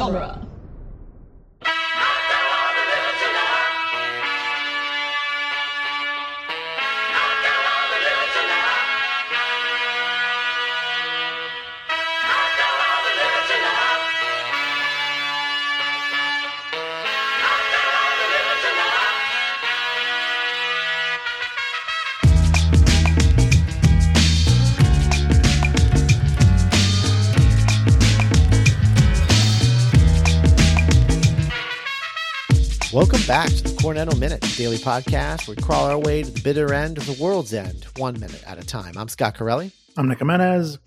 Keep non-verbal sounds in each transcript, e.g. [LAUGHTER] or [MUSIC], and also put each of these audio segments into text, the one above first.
genre. Cornetto Minute daily podcast we crawl our way to the bitter end of the world's end, one minute at a time. I'm Scott Corelli. I'm Nick Jimenez.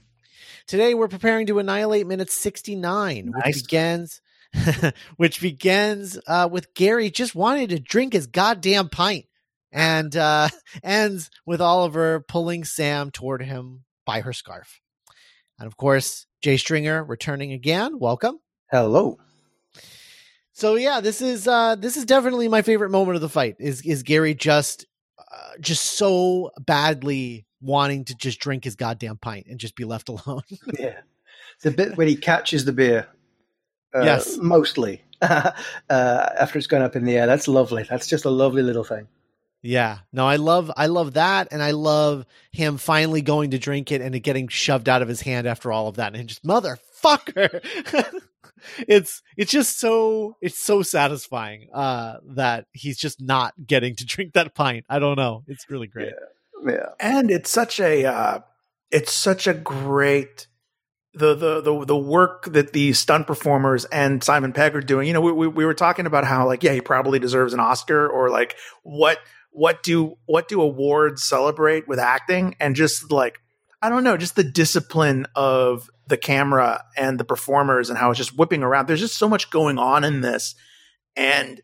Today we're preparing to annihilate minute 69, Nice. which begins [LAUGHS] which begins uh, with Gary just wanting to drink his goddamn pint and uh, [LAUGHS] ends with Oliver pulling Sam toward him by her scarf. And of course, Jay Stringer returning again. Welcome. Hello. So yeah, this is uh this is definitely my favorite moment of the fight. Is is Gary just uh, just so badly wanting to just drink his goddamn pint and just be left alone. [LAUGHS] Yeah. The bit when he catches the beer. Uh, Yes. Mostly. [LAUGHS] uh, after it's gone up in the air. That's lovely. That's just a lovely little thing. yeah. No, I love I love that and I love him finally going to drink it and it getting shoved out of his hand after all of that and just motherfucker. [LAUGHS] it's it's just so it's so satisfying uh that he's just not getting to [LAUGHS] drink that pint. I don't know. It's really great. Yeah. And it's such a uh, it's such a great the, the the the work that the stunt performers and Simon Pegg are doing. You know, we, we we were talking about how like yeah, he probably deserves an Oscar or like what what do what do awards celebrate with acting and just like I don't know, just the discipline of the camera and the performers and how it's just whipping around. There's just so much going on in this. And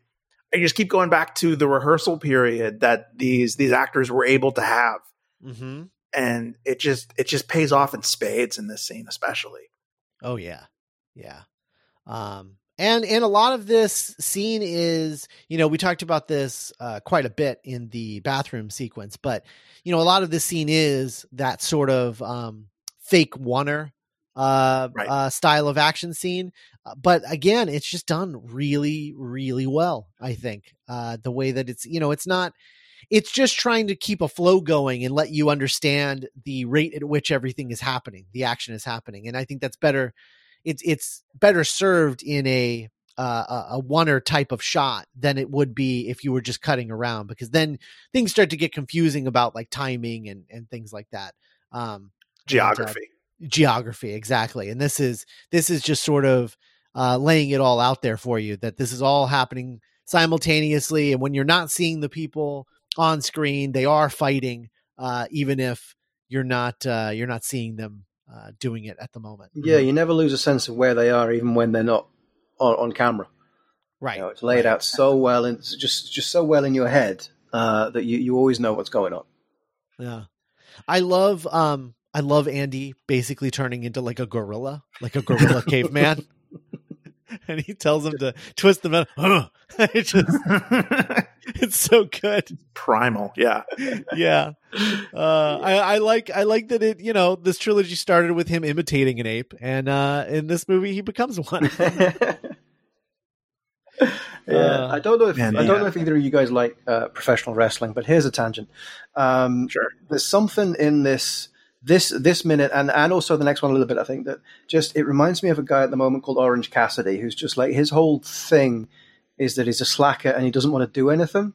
I just keep going back to the rehearsal period that these these actors were able to have. Mm-hmm. And it just it just pays off in spades in this scene, especially. Oh yeah. Yeah. Um and and a lot of this scene is, you know, we talked about this uh quite a bit in the bathroom sequence, but you know, a lot of this scene is that sort of um fake oner uh, Right. uh style of action scene. Uh, but again, it's just done really really well, I think. Uh the way that it's, you know, it's not it's just trying to keep a flow going and let you understand the rate at which everything is happening, the action is happening. And I think that's better it's it's better served in a uh, a oner type of shot than it would be if you were just cutting around because then things start to get confusing about like timing and and things like that. Um, Geography. geography exactly and this is this is just sort of uh laying it all out there for you that this is all happening simultaneously and when you're not seeing the people on screen they are fighting uh even if you're not uh you're not seeing them uh doing it at the moment Yeah, you never lose a sense of where they are, even when they're not on, on camera. right You know, it's laid right. out so well, and just just so well in your head uh, that you, you always know what's going on. Yeah. I love um I love Andy basically turning into like a gorilla, like a gorilla [LAUGHS] caveman. [LAUGHS] and he tells him to twist the metal. [LAUGHS] Just [LAUGHS] it's so good. Primal. Yeah. Yeah. Uh I, I like I like that it, you know, this trilogy started with him imitating an ape and uh in this movie he becomes one. [LAUGHS] yeah, Uh, I don't know if man, I don't yeah. know if either of you guys like uh, professional wrestling, but here's a tangent. Um, Sure. there's something in this this this minute and and also the next one a little bit. I think that just it reminds me of a guy at the moment called Orange Cassidy, who's just like his whole thing is that he's a slacker and he doesn't want to do anything.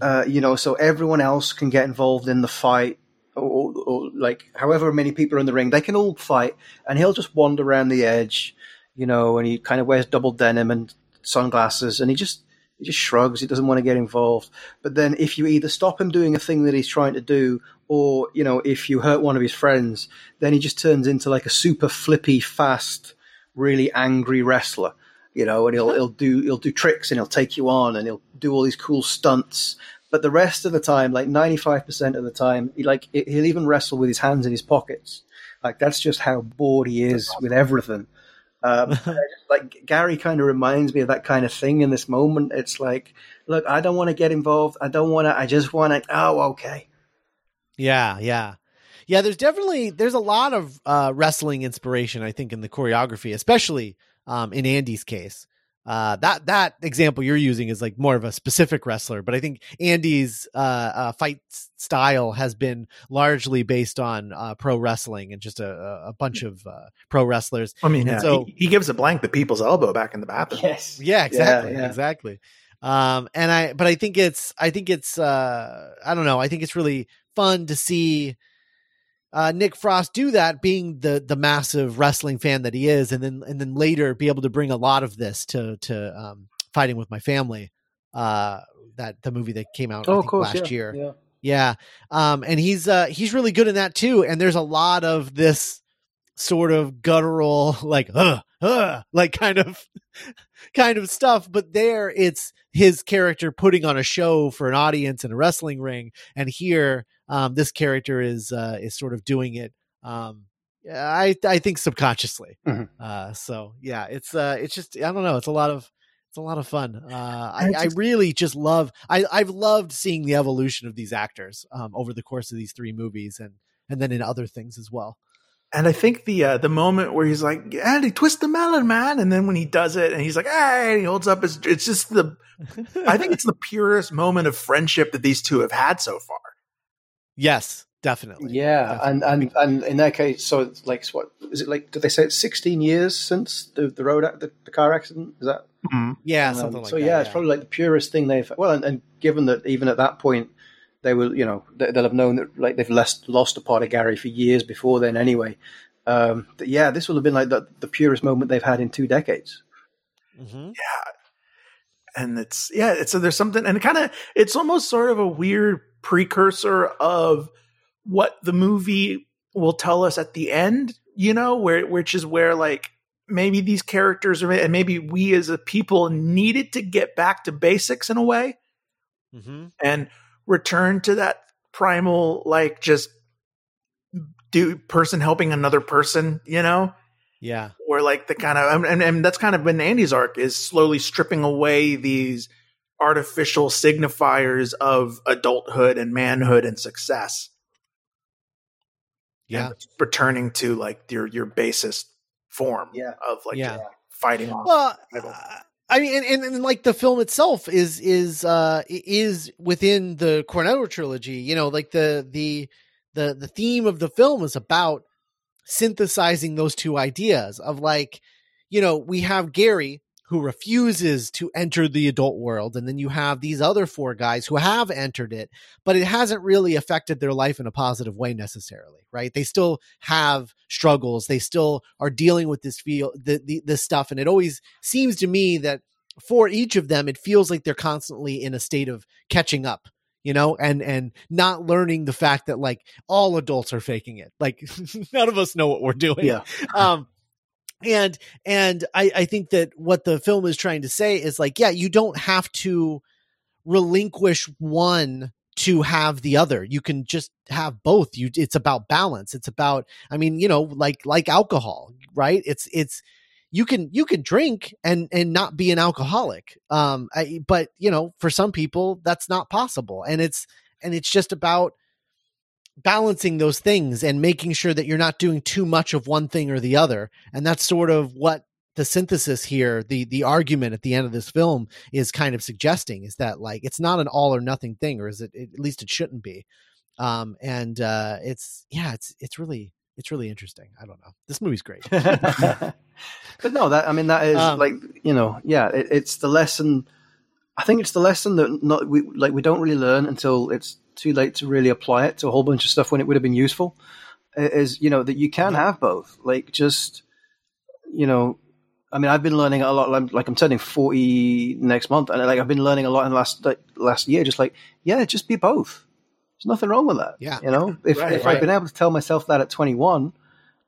Uh, you know, so everyone else can get involved in the fight. Or, or, or like however many people are in the ring, they can all fight, and he'll just wander around the edge, you know, and he kind of wears double denim and sunglasses, and he just he just shrugs. He doesn't want to get involved. But then, if you either stop him doing a thing that he's trying to do, or you know, if you hurt one of his friends, then he just turns into like a super flippy, fast, really angry wrestler. You know, and he'll he'll do he'll do tricks and he'll take you on and he'll do all these cool stunts. But the rest of the time, like ninety five percent of the time, he like he'll even wrestle with his hands in his pockets. Like that's just how bored he is with everything. Um, like Gary kind of reminds me of that kind of thing in this moment. It's like, look, I don't want to get involved. I don't want to. I just want to. Oh, okay. Yeah, yeah. Yeah, there's definitely there's a lot of uh wrestling inspiration I think in the choreography, especially Um, in Andy's case, uh, that that example you're using is like more of a specific wrestler, but I think Andy's uh, uh, fight style has been largely based on uh, pro wrestling and just a, a bunch of uh, pro wrestlers. I mean, yeah, so- he, he gives a blank the people's elbow back in the bathroom. Yes. Yeah, exactly, yeah. exactly. Um, and I, but I think it's, I think it's, uh, I don't know, I think it's really fun to see uh, Nick Frost do that, being the the massive wrestling fan that he is, and then and then later be able to bring a lot of this to to um, fighting with my family. Uh, that the movie that came out Oh, think, course. last yeah, year. Yeah. Yeah. Um, and he's uh he's really good in that too. And there's a lot of this sort of guttural, like uh, uh, like kind of [LAUGHS] kind of stuff. But there it's his character putting on a show for an audience in a wrestling ring. And here, um, this character is uh is sort of doing it um I I think subconsciously. Mhm. Uh so yeah, it's uh it's just I don't know, it's a lot of it's a lot of fun. Uh, I, I really just love. I, I've loved seeing the evolution of these actors um, over the course of these three movies, and and then in other things as well. And I think the uh, the moment where he's like, Andy, twist the melon, man. And then when he does it and he's like, hey, and he holds up his, it's just the, I think it's the [LAUGHS] purest moment of friendship that these two have had so far. yes, definitely. Yeah, and, and and in their case, so it's like what is it like? Did they say it's sixteen years since the the road the, the car accident? Is that yeah, um, something like so? that. yeah, it's probably like the purest thing they've. Well, and, and given that even at that point they will, you know, they, they'll have known that like they've lost lost a part of Gary for years before then. Anyway, um, but yeah, this will have been like the, the purest moment they've had in two decades. Mm-hmm. Yeah. And it's yeah it's so there's something and it kind of it's almost sort of a weird precursor of what the movie will tell us at the end you know where which is where like maybe these characters are and maybe we as a people needed to get back to basics in a way Mm-hmm. and return to that primal like just do person helping another person you know Yeah, where like the kind of and, and that's kind of been Andy's arc is slowly stripping away these artificial signifiers of adulthood and manhood and success. yeah. and returning to like your your basest form Yeah. of like Yeah. fighting off. Well, uh, I mean, and, and, and like the film itself is is uh is within the Cornetto trilogy. You know, like the the the the theme of the film is about synthesizing those two ideas of like, you know, we have Gary who refuses to enter the adult world, and then you have these other four guys who have entered it, but it hasn't really affected their life in a positive way necessarily, right? They still have struggles. They still are dealing with this feel the, the this stuff, and it always seems to me that for each of them, it feels like they're constantly in a state of catching up, you know, and and not learning the fact that like all adults are faking it. Like [LAUGHS] none of us know what we're doing. Yeah. Um, and and I I think that what the film is trying to say is like, yeah, you don't have to relinquish one to have the other. You can just have both. You it's about balance. It's about I mean, you know, like like alcohol, right? It's it's you can you can drink and and not be an alcoholic. Um I, but you know, for some people that's not possible. And it's and it's just about balancing those things and making sure that you're not doing too much of one thing or the other. And that's sort of what the synthesis here, the the argument at the end of this film is kind of suggesting is that like it's not an all or nothing thing, or is it at least it shouldn't be. Um and uh it's yeah, it's it's really it's really interesting. I don't know. This movie's great. [LAUGHS] [LAUGHS] but no, that I mean that is Um, like you know, yeah, it, it's the lesson. I think it's the lesson that not we like we don't really learn until it's too late to really apply it to a whole bunch of stuff when it would have been useful. Is you know that you can have both. Like just you know, I mean, I've been learning a lot. Like, like I'm turning forty next month, and like I've been learning a lot in the last like, last year. Just like yeah, just be both. There's nothing wrong with that. Yeah. you know, [LAUGHS] if Right, if right. I'd been able to tell myself that at 21,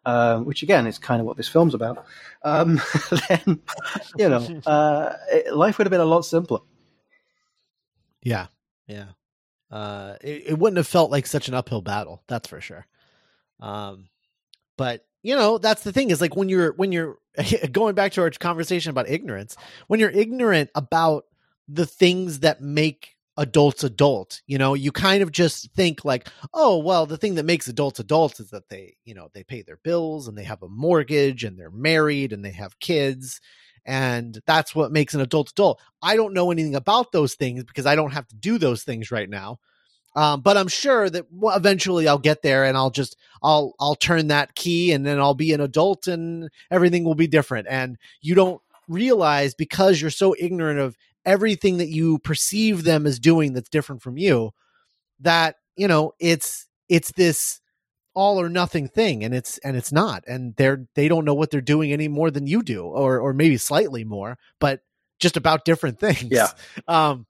um, which again is kind of what this film's about, um, [LAUGHS] then you know, [LAUGHS] uh, it, life would have been a lot simpler. Yeah. Yeah. Uh it, it wouldn't have felt like such an uphill battle, that's for sure. Um but you know, that's the thing is like when you're when you're [LAUGHS] going back to our conversation about ignorance, when you're ignorant about the things that make adults adult you know you kind of just think like oh well the thing that makes adults adults is that they you know they pay their bills and they have a mortgage and they're married and they have kids and that's what makes an adult adult. I don't know anything about those things because i don't have to do those things right now um, but i'm sure that eventually i'll get there and i'll just i'll i'll turn that key and then i'll be an adult and everything will be different. And you don't realize because you're so ignorant of everything that you perceive them as doing that's different from you that you know it's it's this all or nothing thing and it's and it's not and they're they don't know what they're doing any more than you do or or maybe slightly more but just about different [LAUGHS] things Yeah. um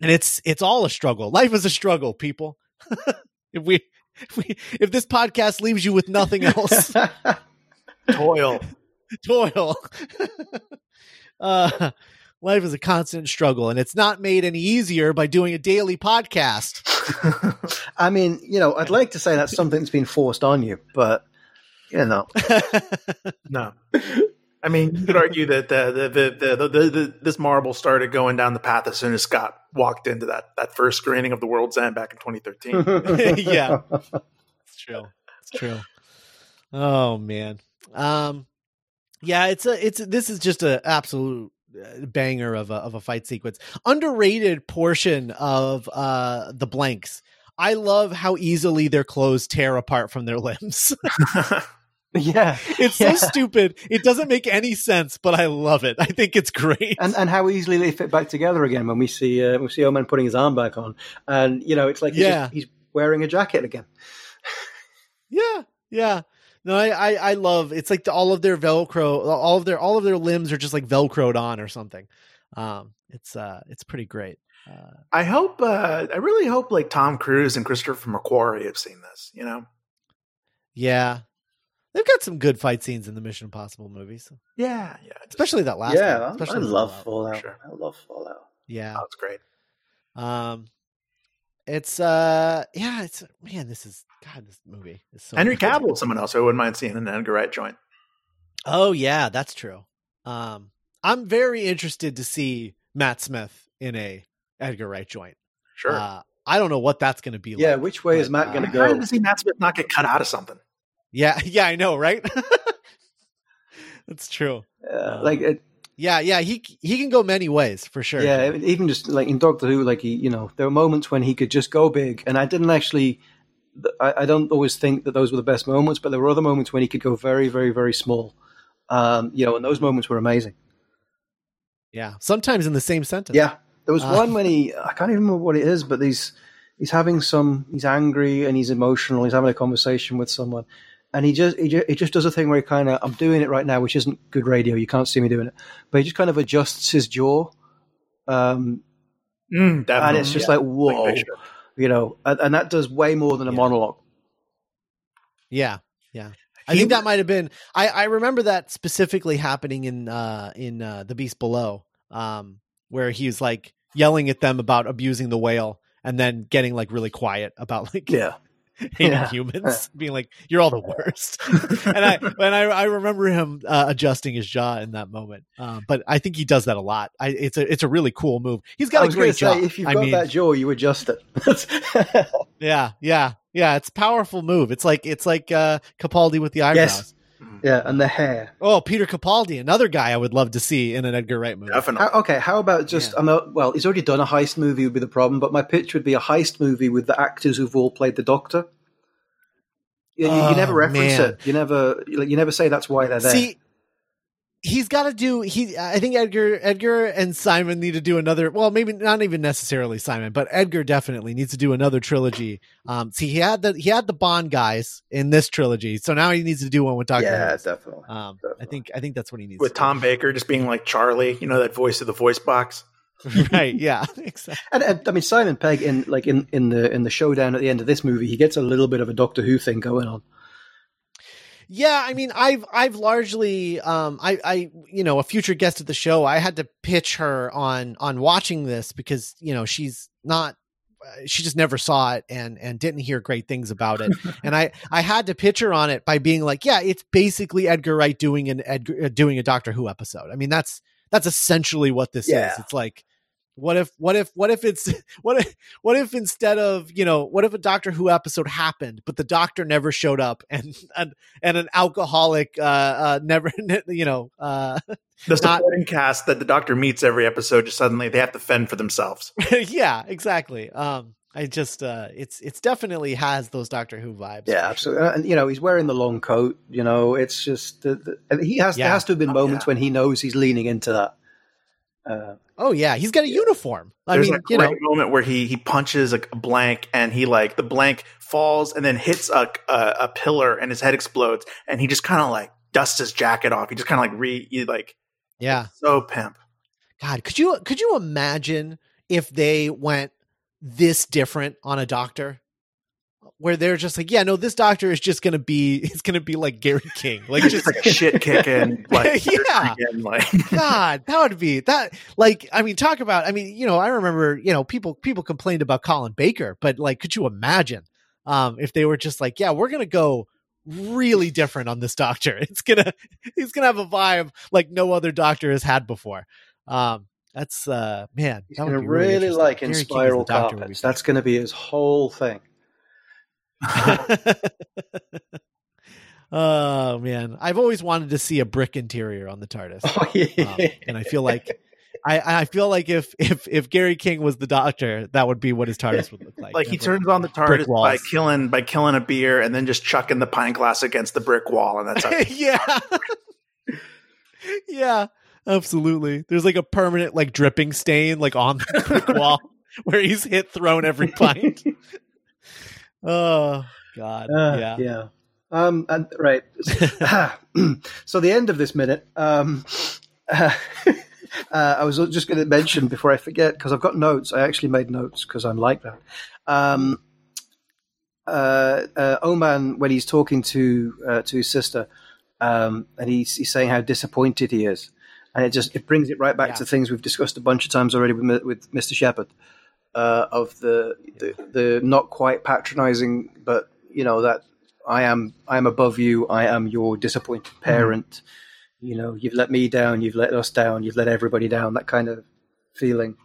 and it's it's all a struggle life is a struggle people [LAUGHS] if we if we if this podcast leaves you with nothing else [LAUGHS] Toil. toil. uh, life is a constant struggle, and it's not made any easier by doing a daily podcast. I mean, you know, I'd like to say that's something that's been forced on you, but you know, [LAUGHS] no. I mean, you could argue that the, the, the, the, the, the, this marble started going down the path as soon as Scott walked into that, that first screening of The World's End back in 2013. [LAUGHS] [LAUGHS] yeah, it's true. It's true. Oh man. Um, yeah, it's a it's this is just an absolute banger of a of a fight sequence. Underrated portion of uh the blanks. I love how easily their clothes tear apart from their limbs. [LAUGHS] yeah, It's Yeah. so stupid. It doesn't make any sense, but I love it. I think it's great. and and how easily they fit back together again when we see uh, we see O-Man putting his arm back on, and you know, it's like he's, Yeah. just, he's wearing a jacket again. yeah, yeah. No, I, I, I love. It's like the, all of their Velcro, all of their, all of their limbs are just like Velcroed on or something. Um, it's uh, it's pretty great. Uh, I hope, uh, I really hope like Tom Cruise and Christopher McQuarrie have seen this, you know? yeah, they've got some good fight scenes in the Mission Impossible movies, Yeah. Yeah. just- especially that last. yeah, one, I, especially I love Fallout. Fallout. Sure. I love Fallout. Yeah. Oh, great. Um, it's uh, yeah, it's man, this is God, this movie is so. Henry good. Cavill, someone else I wouldn't mind seeing in an Edgar Wright joint. Oh yeah, that's true. Um, I'm very interested to see Matt Smith in a Edgar Wright joint. Sure. Uh, I don't know what that's going to be Yeah, like. Yeah, which way is Matt uh, going to go I'm trying go? to see Matt Smith not get cut out of something. Yeah, [LAUGHS] yeah, I know, right? [LAUGHS] that's true. Uh, like, it, Yeah, yeah, he he can go many ways for sure. yeah, even just like in Doctor Who, like he, you know, there were moments when he could just go big, and I didn't actually. I, I don't always think that those were the best moments, but there were other moments when he could go very, very, very small. Um, you know, and those moments were amazing. yeah. Sometimes in the same sentence. Yeah, there was Uh, one when he I can't even remember what it is, but he's he's having some he's angry and he's emotional. He's having a conversation with someone, and he just he just, he just does a thing where he kind of I'm doing it right now, which isn't good radio. You can't see me doing it, but he just kind of adjusts his jaw, um, Mm, and it's just Yeah. like whoa, picture. you know, and, and that does way more than a Yeah. monologue. yeah, yeah. I He think that might have been. I I remember that specifically happening in uh in uh, the Beast Below, um, where he's like yelling at them about abusing the whale, and then getting like really quiet about like Yeah, [LAUGHS] hating Yeah. humans, [LAUGHS] being like, "You're all the worst." [LAUGHS] and I and I, I remember him uh, adjusting his jaw in that moment. Uh, but I think he does that a lot. I, it's a it's a really cool move. He's got I a great to jaw. if you've I got mean, that jaw, you adjust it. yeah, yeah, yeah. It's a powerful move. It's like it's like uh, Capaldi with the eyebrows. Yeah, and the hair. Oh, Peter Capaldi, another guy I would love to see in an Edgar Wright movie. Definitely. How, okay, how about just? Yeah. I'm not, well, he's already done a heist movie. Would be the problem, but my pitch would be a heist movie with the actors who've all played the Doctor. You, you- you Oh, never reference man. it. You never, like, you never say that's why they're there. See, he's got to do. He, I think Edgar, Edgar and Simon need to do another. Well, maybe not even necessarily Simon, but Edgar definitely needs to do another trilogy. Um, see, he had the he had the Bond guys in this trilogy, so now he needs to do one with Doctor. yeah, definitely. Um, I think I think that's what he needs With to Tom Baker just being like Charlie, you know, that voice of the voice box. [LAUGHS] right? Yeah, [LAUGHS] exactly. And, and I mean, Simon Pegg in like in, in the in the showdown at the end of this movie, he gets a little bit of a Doctor Who thing going on. Yeah, I mean, I've I've largely, um, I I you know, a future guest of the show, I had to pitch her on on watching this because you know she's not, uh, she just never saw it and and didn't hear great things about it, [LAUGHS] and I I had to pitch her on it by being like, yeah, it's basically Edgar Wright doing an Edgar uh, doing a Doctor Who episode. I mean, that's that's essentially what this Yeah. is. It's like what if what if what if it's [LAUGHS] what if what if instead of you know what if a doctor who episode happened but the doctor never showed up [LAUGHS] and and, and an alcoholic uh uh never [LAUGHS] you know uh the supporting not, cast that the doctor meets every episode just suddenly they have to fend for themselves yeah exactly um I just uh it's it's definitely has those Doctor Who vibes. Yeah, absolutely. Sure. And you know, he's wearing the long coat, you know, it's just the, the he has yeah. there has to have been moments oh, yeah. when he knows he's leaning into that. Uh, oh yeah, he's got a uniform. I There's mean, a you know, moment where he he punches a, blank and he like the blank falls and then hits a a, a pillar and his head explodes and he just kind of like dusts his jacket off. He just kind of like re like yeah, so pimp. God, could you could you imagine if they went this different on a doctor? Where they're just like, yeah, no, this doctor is just gonna be, [LAUGHS] it's gonna be like Gary King, like just like shit kicking, [LAUGHS] like yeah, like [LAUGHS] God, that would be that. Like, I mean, talk about, I mean, you know, I remember, you know, people people complained about Colin Baker, but like, could you imagine um if they were just like, yeah, we're gonna go really different on this doctor. It's gonna, he's gonna have a vibe like no other doctor has had before. Um, that's uh man, he's gonna really, really like in spiral carpets. That's gonna be his whole thing. [LAUGHS] oh man, I've always wanted to see a brick interior on the TARDIS, [LAUGHS] oh, yeah. um, and I feel like I, I feel like if if if Gary King was the Doctor, that would be what his TARDIS would look like. Like he turns on the TARDIS by killing by killing a beer and then just chucking the pint glass against the brick wall, and that's how- [LAUGHS] yeah, yeah, absolutely. There's like a permanent like dripping stain like on the brick wall where he's hit thrown every pint. Oh God, uh, yeah, yeah. Um, and right. so [LAUGHS] [CLEARS THROAT] the end of this minute. Um, uh, [LAUGHS] uh, I was just going to mention before I forget because I've got notes. I actually made notes because I'm like that. Um, uh, uh, O-Man, when he's talking to uh, to his sister, um, and he's, he's saying how disappointed he is, and it just it brings it right back yeah. to things we've discussed a bunch of times already with, with Mr. Shepherd uh, of the, the, the not quite patronizing, but you know that I am I am above you. I am your disappointed mm-hmm. parent. Mm-hmm. You know, you've let me down. You've let us down. You've let everybody down. That kind of feeling.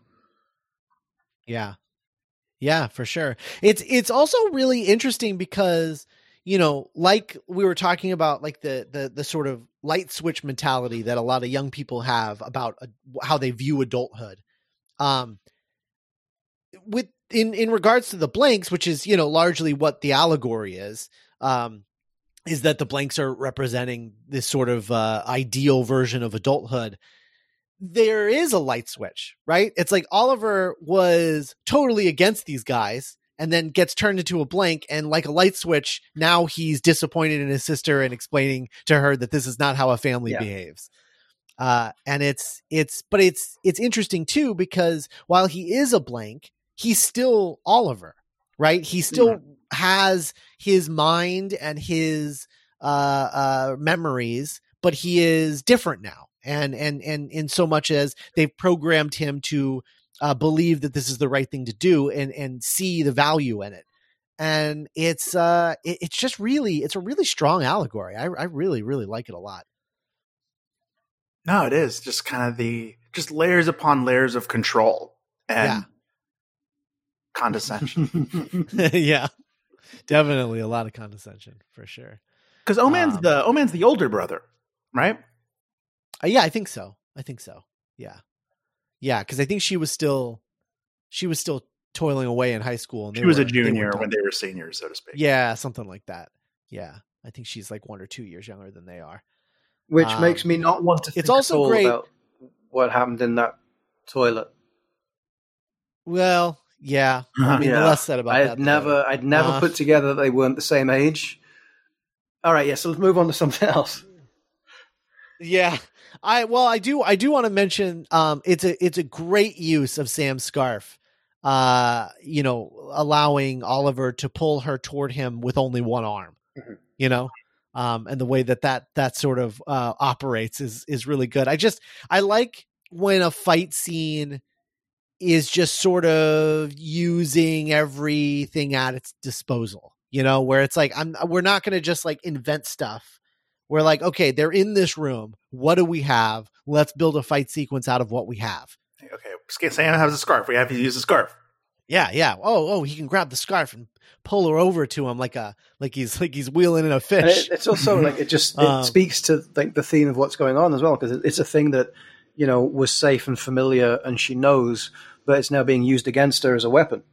Yeah, yeah, for sure. It's it's also really interesting because you know, like we were talking about, like the the the sort of light switch mentality that a lot of young people have about uh, how they view adulthood. Um, with in in regards to the blanks, which is you know largely what the allegory is, um, is that the blanks are representing this sort of uh, ideal version of adulthood. There is a light switch, right? It's like Oliver was totally against these guys and then gets turned into a blank and like a light switch now he's disappointed in his sister and explaining to her that this is not how a family yeah. behaves uh, and it's it's but it's it's interesting too because while he is a blank he's still Oliver, right? He still mm-hmm. has his mind and his uh, uh, memories, but he is different now. And and and in so much as they've programmed him to uh, believe that this is the right thing to do and and see the value in it. And it's uh it, it's just really it's a really strong allegory. I I really really like it a lot. No, it is just kind of the just layers upon layers of control. And yeah condescension. [LAUGHS] yeah, definitely a lot of condescension for sure. Because O-Man's um, the O-Man's the older brother, right? Uh, yeah, I think so. I think so. Yeah, yeah. Because I think she was still she was still toiling away in high school. And she was were, a junior when they were seniors, so to speak. Yeah, something like that. Yeah, I think she's like one or two years younger than they are. Which um, makes me not want to. it's also great about what happened in that toilet. Well, yeah, I mean, yeah. the less said about I that, never, I'd never uh, put together that they weren't the same age. All right, yeah. So let's move on to something [LAUGHS] else. Yeah, I well, I do, I do want to mention, um, it's a, it's a great use of Sam's scarf. Uh, you know, allowing Oliver to pull her toward him with only one arm. Mm-hmm. You know, um, and the way that that that sort of uh operates is is really good. I just I like when a fight scene is just sort of using everything at its disposal you know where it's like i'm we're not going to just like invent stuff we're like okay they're in this room what do we have let's build a fight sequence out of what we have okay Sam has a scarf. We have to use a scarf. Yeah, yeah. Oh, oh, he can grab the scarf and pull her over to him like a like he's like he's wheeling in a fish. It, it's also like it just it um, speaks to like the theme of what's going on as well because it's a thing that you know was safe and familiar and she knows, but it's now being used against her as a weapon.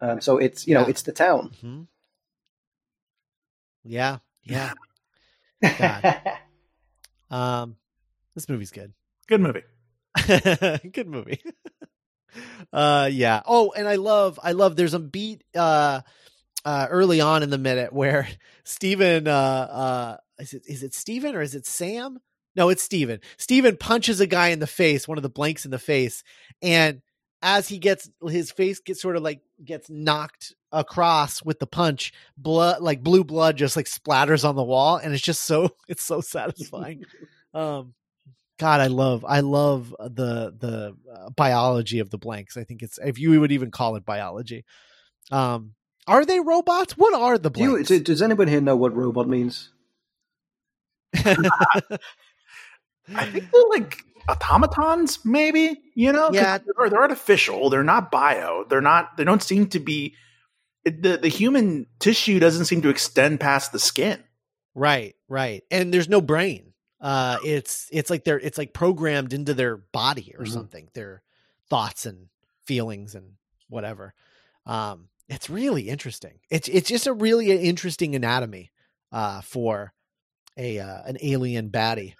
Um, so it's you know it's the town. Mm-hmm. Yeah, yeah. [LAUGHS] um, this movie's good. Good movie. [LAUGHS] good movie. [LAUGHS] uh, yeah. Oh, and I love, I love. There's a beat uh, uh, early on in the minute where Steven, uh, uh, is it is it Steven or is it Sam? No, it's Steven. Steven punches a guy in the face, one of the blanks in the face, and as he gets his face gets sort of like gets knocked across with the punch blood like blue blood just like splatters on the wall and it's just so [LAUGHS] it's so satisfying. Um god i love i love the the uh, biology of the blanks. I think it's if you would even call it biology. Um are they robots? What are the blanks Do you, does anybody here know what robot means [LAUGHS] [LAUGHS] i think they're like automatons maybe you know yeah they're, they're artificial they're not bio they're not they don't seem to be the the human tissue doesn't seem to extend past the skin. Right, right. And there's no brain. Uh it's it's like they're it's like programmed into their body or mm-hmm. something. Their thoughts and feelings and whatever. Um it's really interesting. It's it's just a really interesting anatomy uh for a uh, an alien baddie.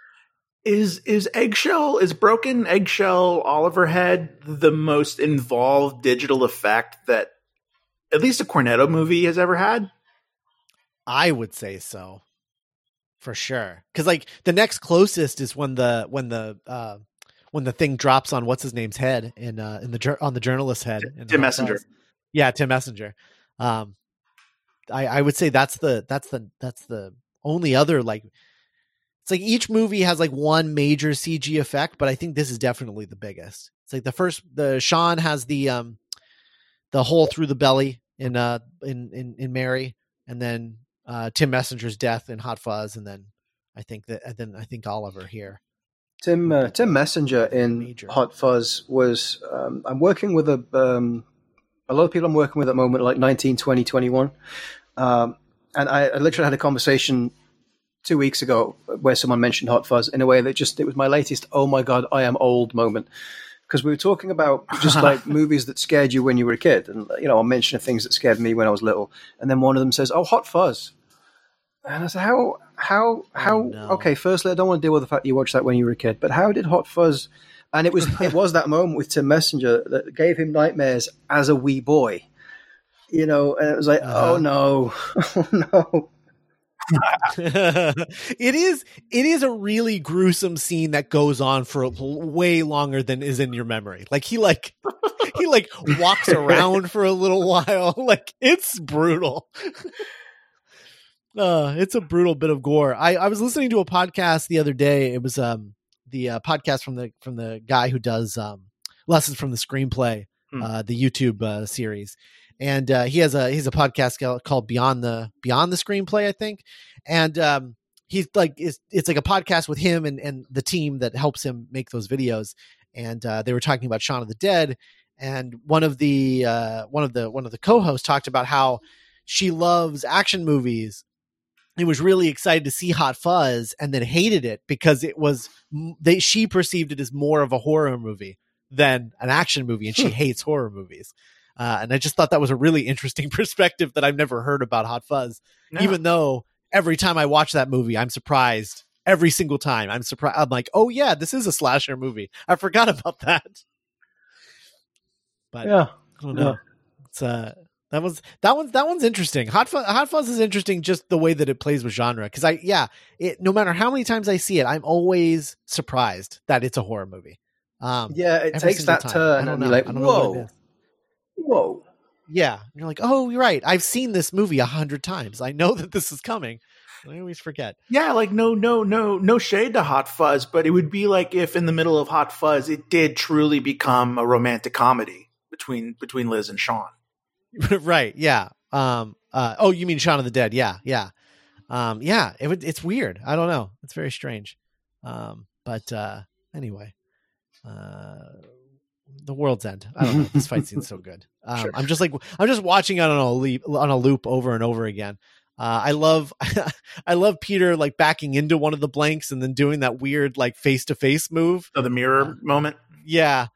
Is is eggshell is broken eggshell Oliver head the most involved digital effect that at least a Cornetto movie has ever had? I would say so. For sure. Cuz like the next closest is when the when the uh when the thing drops on what's his name's head in uh in the on the journalist's head Tim Messenger. Yeah, Tim Messenger. Um I I would say that's the that's the that's the only other like like each movie has like one major CG effect, but I think this is definitely the biggest. It's like the first the Shaun has the um the hole through the belly in uh in in, in Mary, and then uh, Tim Messenger's death in Hot Fuzz, and then I think that and then I think Oliver here. Tim uh, Tim Messenger in Major. Hot Fuzz was um, I'm working with a um, a lot of people I'm working with at the moment like 19, 20, 21. Um, and I, I, literally had a conversation two weeks ago where someone mentioned Hot Fuzz in a way that just it was my latest oh my god I am old moment because we were talking about just [LAUGHS] like movies that scared you when you were a kid, and you know, I mentioned things that scared me when I was little, and then one of them says, "Oh, Hot Fuzz," and I said, "How, how, how?" Oh, no. Okay, firstly, I don't want to deal with the fact you watched that when you were a kid, but how did Hot Fuzz? And it was it was that moment with Tim Messenger that gave him nightmares as a wee boy, you know, and it was like, uh-huh. oh no, [LAUGHS] oh no. [LAUGHS] it is it is a really gruesome scene that goes on for way longer than is in your memory. Like he like he like walks around for a little while. [LAUGHS] Like it's brutal. [LAUGHS] uh it's a brutal bit of gore. I I was listening to a podcast the other day. It was um the uh, podcast from the from the guy who does um lessons from the screenplay hmm. uh the YouTube uh, series and uh, he has a he's a podcast called Beyond the Beyond the Screenplay, I think, and um, he's like it's, it's like a podcast with him and and the team that helps him make those videos, and uh, they were talking about Shaun of the Dead, and one of the uh, one of the one of the co-hosts talked about how she loves action movies he was really excited to see Hot Fuzz and then hated it because it was they she perceived it as more of a horror movie than an action movie and she hmm. hates horror movies. Uh, and I just thought that was a really interesting [LAUGHS] perspective that I've never heard about Hot Fuzz. No. Even though every time I watch that movie, I'm surprised every single time. I'm surprised. I'm like, oh yeah, this is a slasher movie. I forgot [LAUGHS] about that. But yeah, I don't know. Yeah. It's uh, that was that one's that one's interesting. Hot Fuzz, Hot Fuzz is interesting just the way that it plays with genre. Because I yeah, it no matter how many times I see it, I'm always surprised that it's a horror movie. Um, yeah, it takes that time. turn, and you're like, whoa whoa. Yeah. And you're like, oh, you're right. I've seen this movie a hundred times. I know [LAUGHS] that this is coming. I always forget. Yeah, like no, no, no, no shade to Hot Fuzz, but it would be like if in the middle of Hot Fuzz, it did truly become a romantic comedy between between Liz and Shaun. [LAUGHS] right. Yeah. Um. Uh. Oh, you mean Shaun of the Dead? Yeah. Yeah. Um. Yeah. It would. It's weird. I don't know. It's very strange. Um. But uh. Anyway. Uh the world's end. I don't know. This fight scene's so good. [LAUGHS] Um, Sure. I'm just like I'm just watching it on a loop on a loop over and over again. Uh, I love [LAUGHS] I love Peter like backing into one of the blanks and then doing that weird like face to face move. So the mirror Uh, moment. Yeah.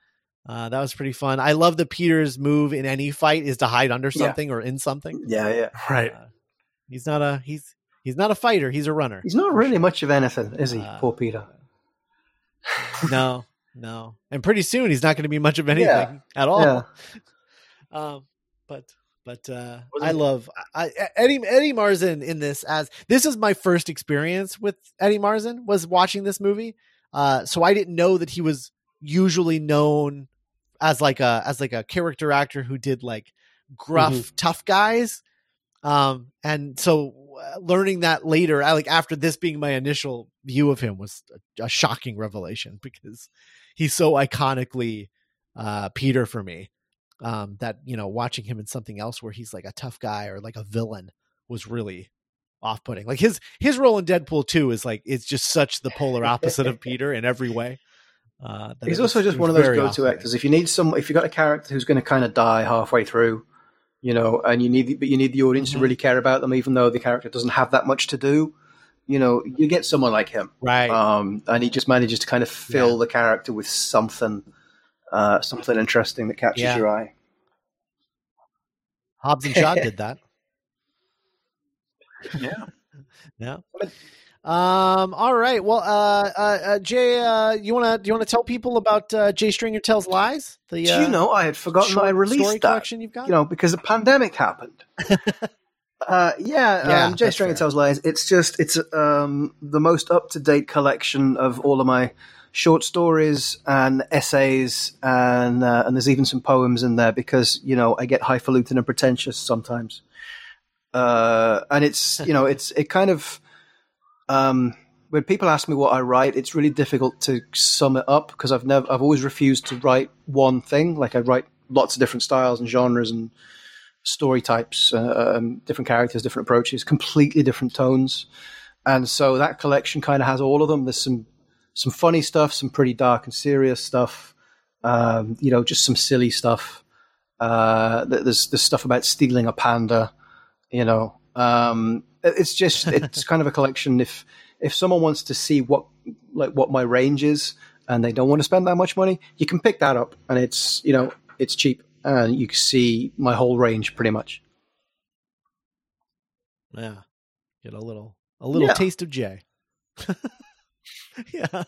Uh, that was pretty fun. I love that Peter's move in any fight is to hide under Yeah. something or in something. Yeah, yeah. Right. Uh, he's not a he's he's not a fighter. He's a runner. He's not really much of anything, is he? Uh, Poor Peter. no, [LAUGHS] no. And pretty soon he's not going to be much of anything Yeah. at all. Yeah. [LAUGHS] Um, but but uh, I it- love I, I- Eddie Eddie Marsan in this as this is my first experience with Eddie Marsan was watching this movie. Uh, so I didn't know that he was usually known as like a as like a character actor who did like gruff Mm-hmm. tough guys. Um, and so learning that later, I like after this being my initial view of him was a, a shocking revelation [LAUGHS] because he's so iconically uh Peter for me um that you know watching him in something else where he's like a tough guy or like a villain was really off-putting like his his role in deadpool 2 is like it's just such the polar opposite of peter in every way uh He's was- also just one of those go-to off-putting. actors. If you need some, if you've got a character who's going to kind of die halfway through, you know, and you need, but you need the audience Mhm. to really care about them, even though the character doesn't have that much to do. You know, you get someone like him, right um, and he just manages to kind of fill the character with something, uh, something interesting that catches Yeah. your eye. hobbs and shaw did that [LAUGHS] Yeah. [LAUGHS] yeah um all right well uh uh, uh jay uh you want to do you want to tell people about uh jay stringer tells lies the Do uh, you know I had forgotten I released that? collection you've got you know, because the pandemic happened. [LAUGHS] uh, yeah, Yeah, um, Jay Stringer fair. Tells Lies. It's just, it's um, the most up to date collection of all of my short stories and essays, and uh, and there's even some poems in there because you know I get highfalutin and pretentious sometimes. Uh, and it's you know [LAUGHS] it's it kind of um, when people ask me what I write, it's really difficult to sum it up because I've never I've always refused to write one thing. Like I write lots of different styles and genres and story types, uh, um, different characters, different approaches, completely different tones. And so that collection kind of has all of them. There's some some funny stuff, some pretty dark and serious stuff. Um, you know, just some silly stuff. Uh, there's there's stuff about stealing a panda. You know, um, it's just it's kind of a collection. If if someone wants to see what like what my range is and they don't want to spend that much money, you can pick that up, and it's you know it's cheap and you can see my whole range pretty much. Yeah. Get a little a little Yeah. taste of Jay. [LAUGHS] yeah.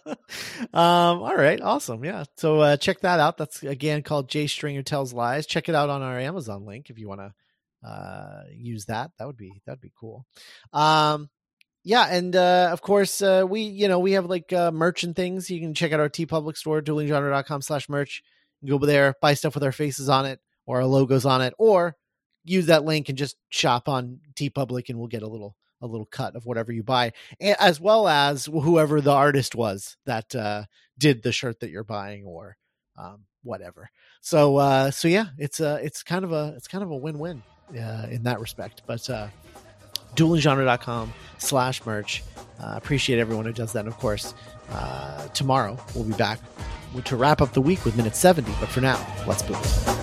Um, all right, awesome. Yeah. So uh check that out. That's again called Jay Stringer Tells Lies. Check it out on our Amazon link if you want to uh use that. That would be that'd be cool. Um yeah, and uh of course uh we you know we have like uh merch and things. You can check out our TeePublic store, duelinggenre.com slash merch. Go there, buy stuff with our faces on it or our logos on it, or use that link and just shop on TeePublic and we'll get a little a little cut of whatever you buy, as well as whoever the artist was that uh, did the shirt that you're buying or um, whatever. So uh, so yeah, it's a it's kind of a it's kind of a win win uh, in that respect. But uh, duelinggenre.com slash merch. Uh, appreciate everyone who does that. And of course, uh, tomorrow we'll be back to wrap up the week with minute 70. But for now, let's boot.